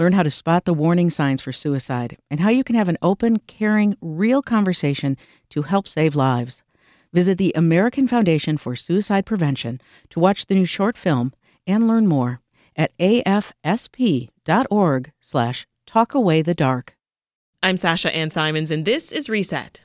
learn how to spot the warning signs for suicide, and how you can have an open, caring, real conversation to help save lives. Visit the American Foundation for Suicide Prevention to watch the new short film and learn more at afsp.org slash talkawaythedark. I'm Sasha Ann Simons, and this is Reset.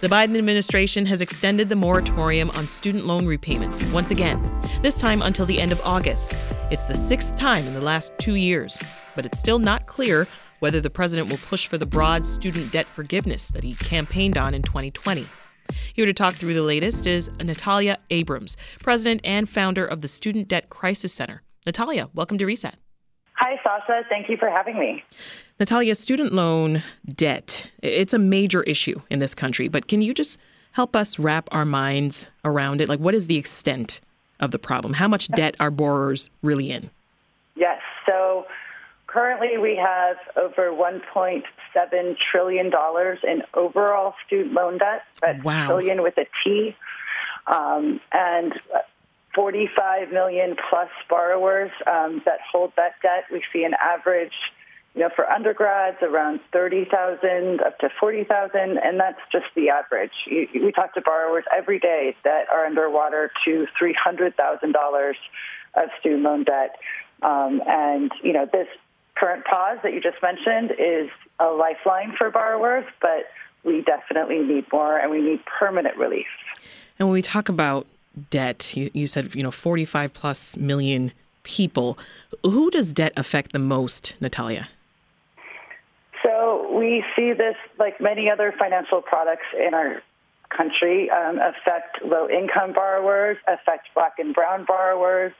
The Biden administration has extended the moratorium on student loan repayments once again, this time until the end of August. It's the sixth time in the last two years, but it's still not clear whether the president will push for the broad student debt forgiveness that he campaigned on in 2020. Here to talk through the latest is Natalia Abrams, president and founder of the Student Debt Crisis Center. Natalia, welcome to Reset. Hi, Sasha. Thank you for having me. Natalia, student loan debt, it's a major issue in this country, but can you just help us wrap our minds around it? Like, what is the extent of the problem? How much debt are borrowers really in? Yes. So currently we have over $1.7 trillion in overall student loan debt. That's wow. trillion with a T. Um, and 45 million plus borrowers um, that hold that debt. We see an average, you know, for undergrads around 30,000 up to 40,000, and that's just the average. We talk to borrowers every day that are underwater to $300,000 of student loan debt. Um, and, you know, this current pause that you just mentioned is a lifeline for borrowers, but we definitely need more and we need permanent relief. And when we talk about debt, you, you said, you know, 45 plus million people. Who does debt affect the most, Natalia? So we see this, like many other financial products in our country, um, affect low income borrowers, affect black and brown borrowers.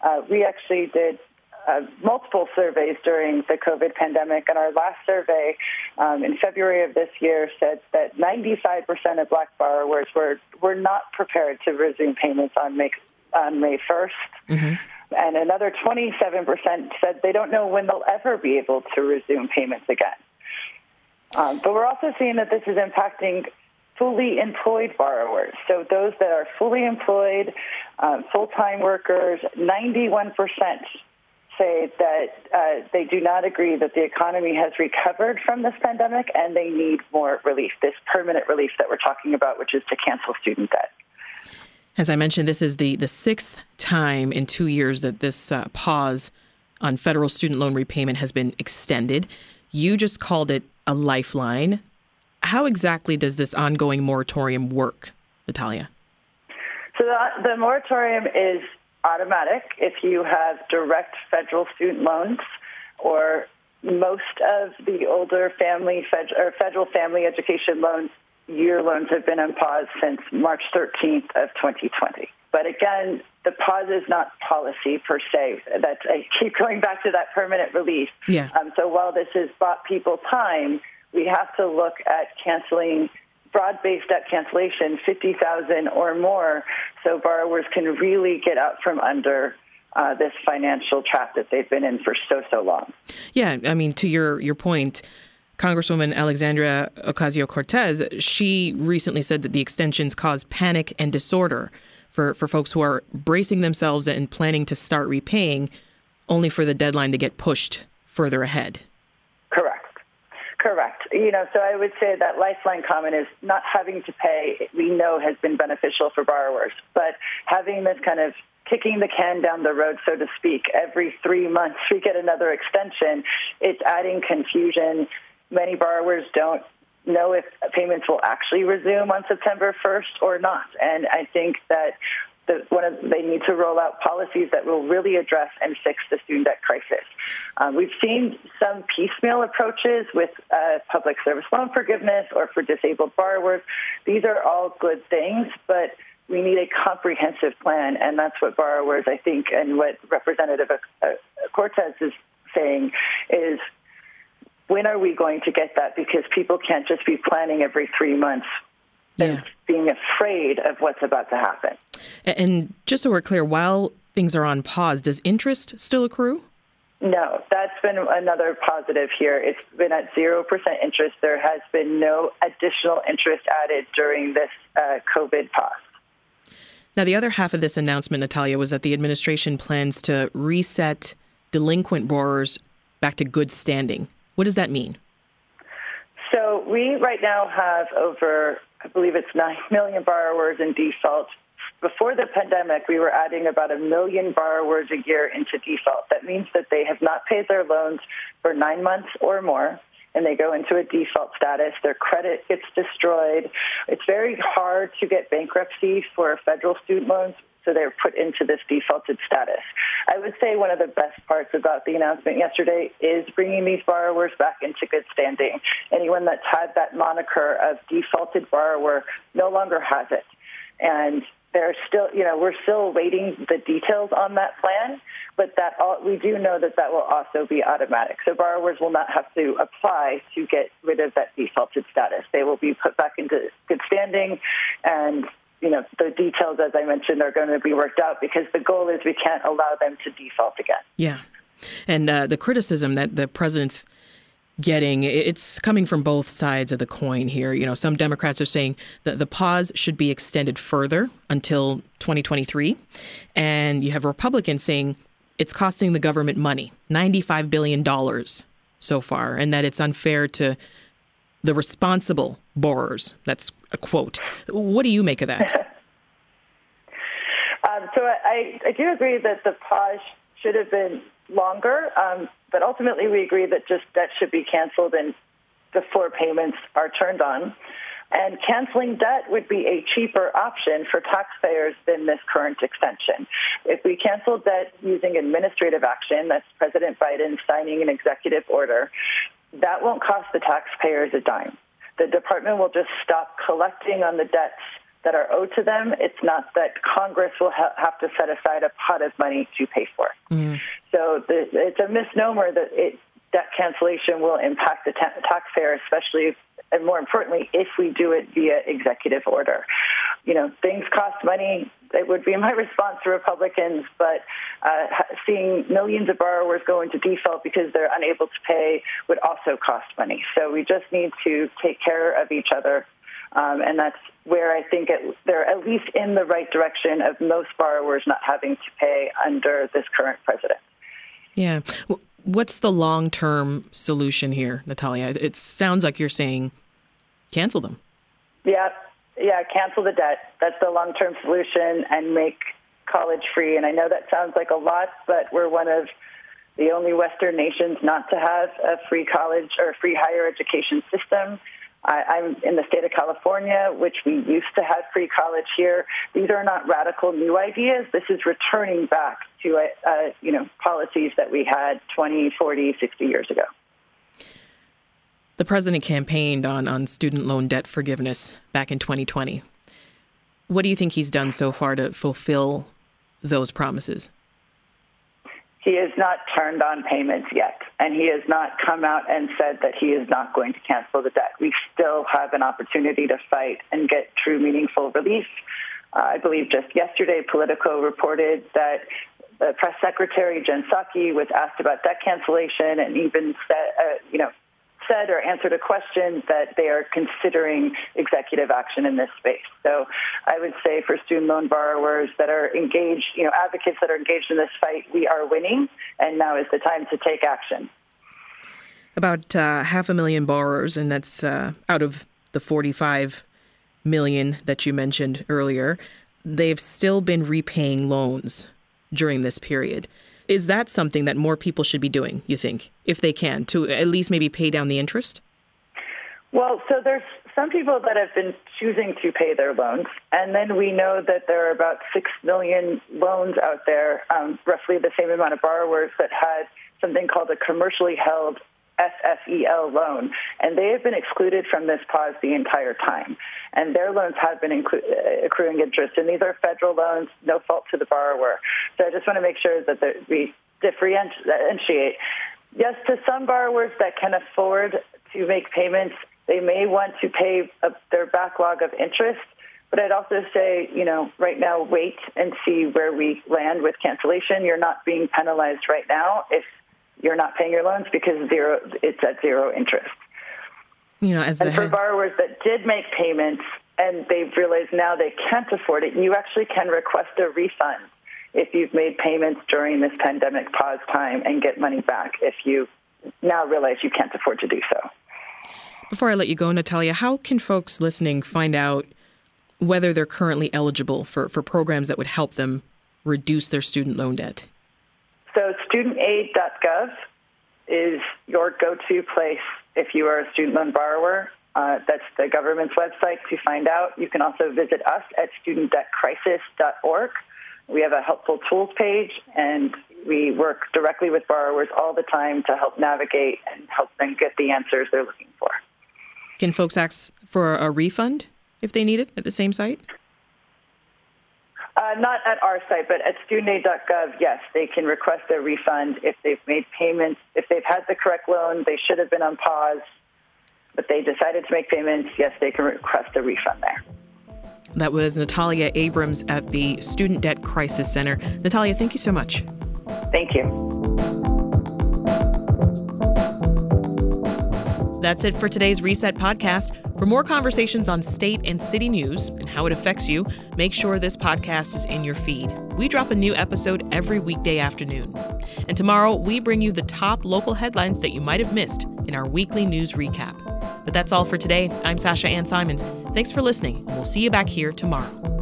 Uh, we actually did uh, multiple surveys during the COVID pandemic, and our last survey um, in February of this year said that 95% of black borrowers were, were not prepared to resume payments on May, on May 1st. Mm-hmm. And another 27% said they don't know when they'll ever be able to resume payments again. Um, but we're also seeing that this is impacting fully employed borrowers. So those that are fully employed, um, full time workers, 91% say that uh, they do not agree that the economy has recovered from this pandemic and they need more relief, this permanent relief that we're talking about, which is to cancel student debt. As I mentioned, this is the, the sixth time in two years that this uh, pause on federal student loan repayment has been extended. You just called it a lifeline. How exactly does this ongoing moratorium work, Natalia? So the, the moratorium is automatic if you have direct federal student loans or most of the older family fed, or federal family education loans year loans have been on pause since March 13th of 2020. But again, the pause is not policy per se. That I keep going back to that permanent relief. Yeah. Um, so while this has bought people time, we have to look at canceling broad-based debt cancellation, 50,000 or more, so borrowers can really get out from under uh, this financial trap that they've been in for so so long. Yeah, I mean, to your your point. Congresswoman Alexandria Ocasio Cortez, she recently said that the extensions cause panic and disorder for, for folks who are bracing themselves and planning to start repaying, only for the deadline to get pushed further ahead. You know, so I would say that lifeline comment is not having to pay, we know has been beneficial for borrowers, but having this kind of kicking the can down the road, so to speak, every three months we get another extension, it's adding confusion. Many borrowers don't know if payments will actually resume on September 1st or not. And I think that one of, they need to roll out policies that will really address and fix the student debt crisis. Um, we've seen some piecemeal approaches with uh, public service loan forgiveness or for disabled borrowers. These are all good things, but we need a comprehensive plan, and that's what borrowers, I think, and what Representative uh, Cortez is saying is when are we going to get that? Because people can't just be planning every three months yeah. and being afraid of what's about to happen. And just so we're clear, while things are on pause, does interest still accrue? No, that's been another positive here. It's been at 0% interest. There has been no additional interest added during this uh, COVID pause. Now, the other half of this announcement, Natalia, was that the administration plans to reset delinquent borrowers back to good standing. What does that mean? So, we right now have over, I believe it's 9 million borrowers in default before the pandemic, we were adding about a million borrowers a year into default. That means that they have not paid their loans for nine months or more, and they go into a default status. Their credit gets destroyed. It's very hard to get bankruptcy for federal student loans. So they're put into this defaulted status. I would say one of the best parts about the announcement yesterday is bringing these borrowers back into good standing. Anyone that's had that moniker of defaulted borrower no longer has it. And there's still, you know, we're still waiting the details on that plan, but that all, we do know that that will also be automatic. So borrowers will not have to apply to get rid of that defaulted status. They will be put back into good standing, and you know, the details, as I mentioned, are going to be worked out because the goal is we can't allow them to default again. Yeah, and uh, the criticism that the president's getting it's coming from both sides of the coin here. You know some democrats are saying that the pause should be extended further until 2023 and you have republicans saying it's costing the government money 95 billion dollars so far and that it's unfair to the responsible borrowers. That's a quote. What do you make of that? Um, so I, I do agree that the pause should have been longer um, but ultimately, we agree that just debt should be canceled and before payments are turned on. And canceling debt would be a cheaper option for taxpayers than this current extension. If we cancel debt using administrative action, that's President Biden signing an executive order, that won't cost the taxpayers a dime. The department will just stop collecting on the debts that are owed to them. It's not that Congress will ha- have to set aside a pot of money to pay for. Mm. So the, it's a misnomer that it, debt cancellation will impact the ta- taxpayer, especially and more importantly, if we do it via executive order. You know, things cost money. It would be my response to Republicans, but uh, seeing millions of borrowers go into default because they're unable to pay would also cost money. So we just need to take care of each other um, and that's where I think it, they're at least in the right direction of most borrowers not having to pay under this current president. Yeah. What's the long term solution here, Natalia? It sounds like you're saying cancel them. Yeah. Yeah. Cancel the debt. That's the long term solution and make college free. And I know that sounds like a lot, but we're one of the only Western nations not to have a free college or free higher education system. I, am in the state of California, which we used to have free college here. These are not radical new ideas. This is returning back to uh, uh, you know policies that we had 20, 40, 60 years ago. The president campaigned on, on student loan debt forgiveness back in 2020. What do you think he's done so far to fulfill those promises? He has not turned on payments yet, and he has not come out and said that he is not going to cancel the debt. We still have an opportunity to fight and get true, meaningful relief. Uh, I believe just yesterday, Politico reported that the press secretary Jen Psaki was asked about debt cancellation and even said, uh, you know, said or answered a question that they are considering executive action in this space. So I would say for student loan borrowers that are engaged, you know, advocates that are engaged in this fight, we are winning, and now is the time to take action. About uh, half a million borrowers, and that's uh, out of the 45 million that you mentioned earlier. They've still been repaying loans during this period. Is that something that more people should be doing, you think, if they can, to at least maybe pay down the interest? Well, so there's some people that have been choosing to pay their loans, and then we know that there are about 6 million loans out there, um, roughly the same amount of borrowers that had something called a commercially held FFEL loan, and they have been excluded from this pause the entire time. And their loans have been inclu- uh, accruing interest, and these are federal loans, no fault to the borrower. So I just want to make sure that we differentiate. Yes, to some borrowers that can afford to make payments, they may want to pay their backlog of interest. But I'd also say, you know, right now, wait and see where we land with cancellation. You're not being penalized right now if you're not paying your loans because zero, it's at zero interest. You know, as and for borrowers that did make payments and they've realized now they can't afford it, you actually can request a refund if you've made payments during this pandemic pause time and get money back if you now realize you can't afford to do so. Before I let you go, Natalia, how can folks listening find out whether they're currently eligible for, for programs that would help them reduce their student loan debt? So, studentaid.gov is your go to place if you are a student loan borrower. Uh, that's the government's website to find out. You can also visit us at studentdebtcrisis.org. We have a helpful tools page, and we work directly with borrowers all the time to help navigate and help them get the answers they're looking for. Can folks ask for a refund if they need it at the same site? Uh, not at our site, but at studentaid.gov, yes, they can request a refund if they've made payments. If they've had the correct loan, they should have been on pause, but they decided to make payments, yes, they can request a refund there. That was Natalia Abrams at the Student Debt Crisis Center. Natalia, thank you so much. Thank you. That's it for today's Reset podcast. For more conversations on state and city news and how it affects you, make sure this podcast is in your feed. We drop a new episode every weekday afternoon. And tomorrow, we bring you the top local headlines that you might have missed in our weekly news recap. But that's all for today. I'm Sasha Ann Simons. Thanks for listening, and we'll see you back here tomorrow.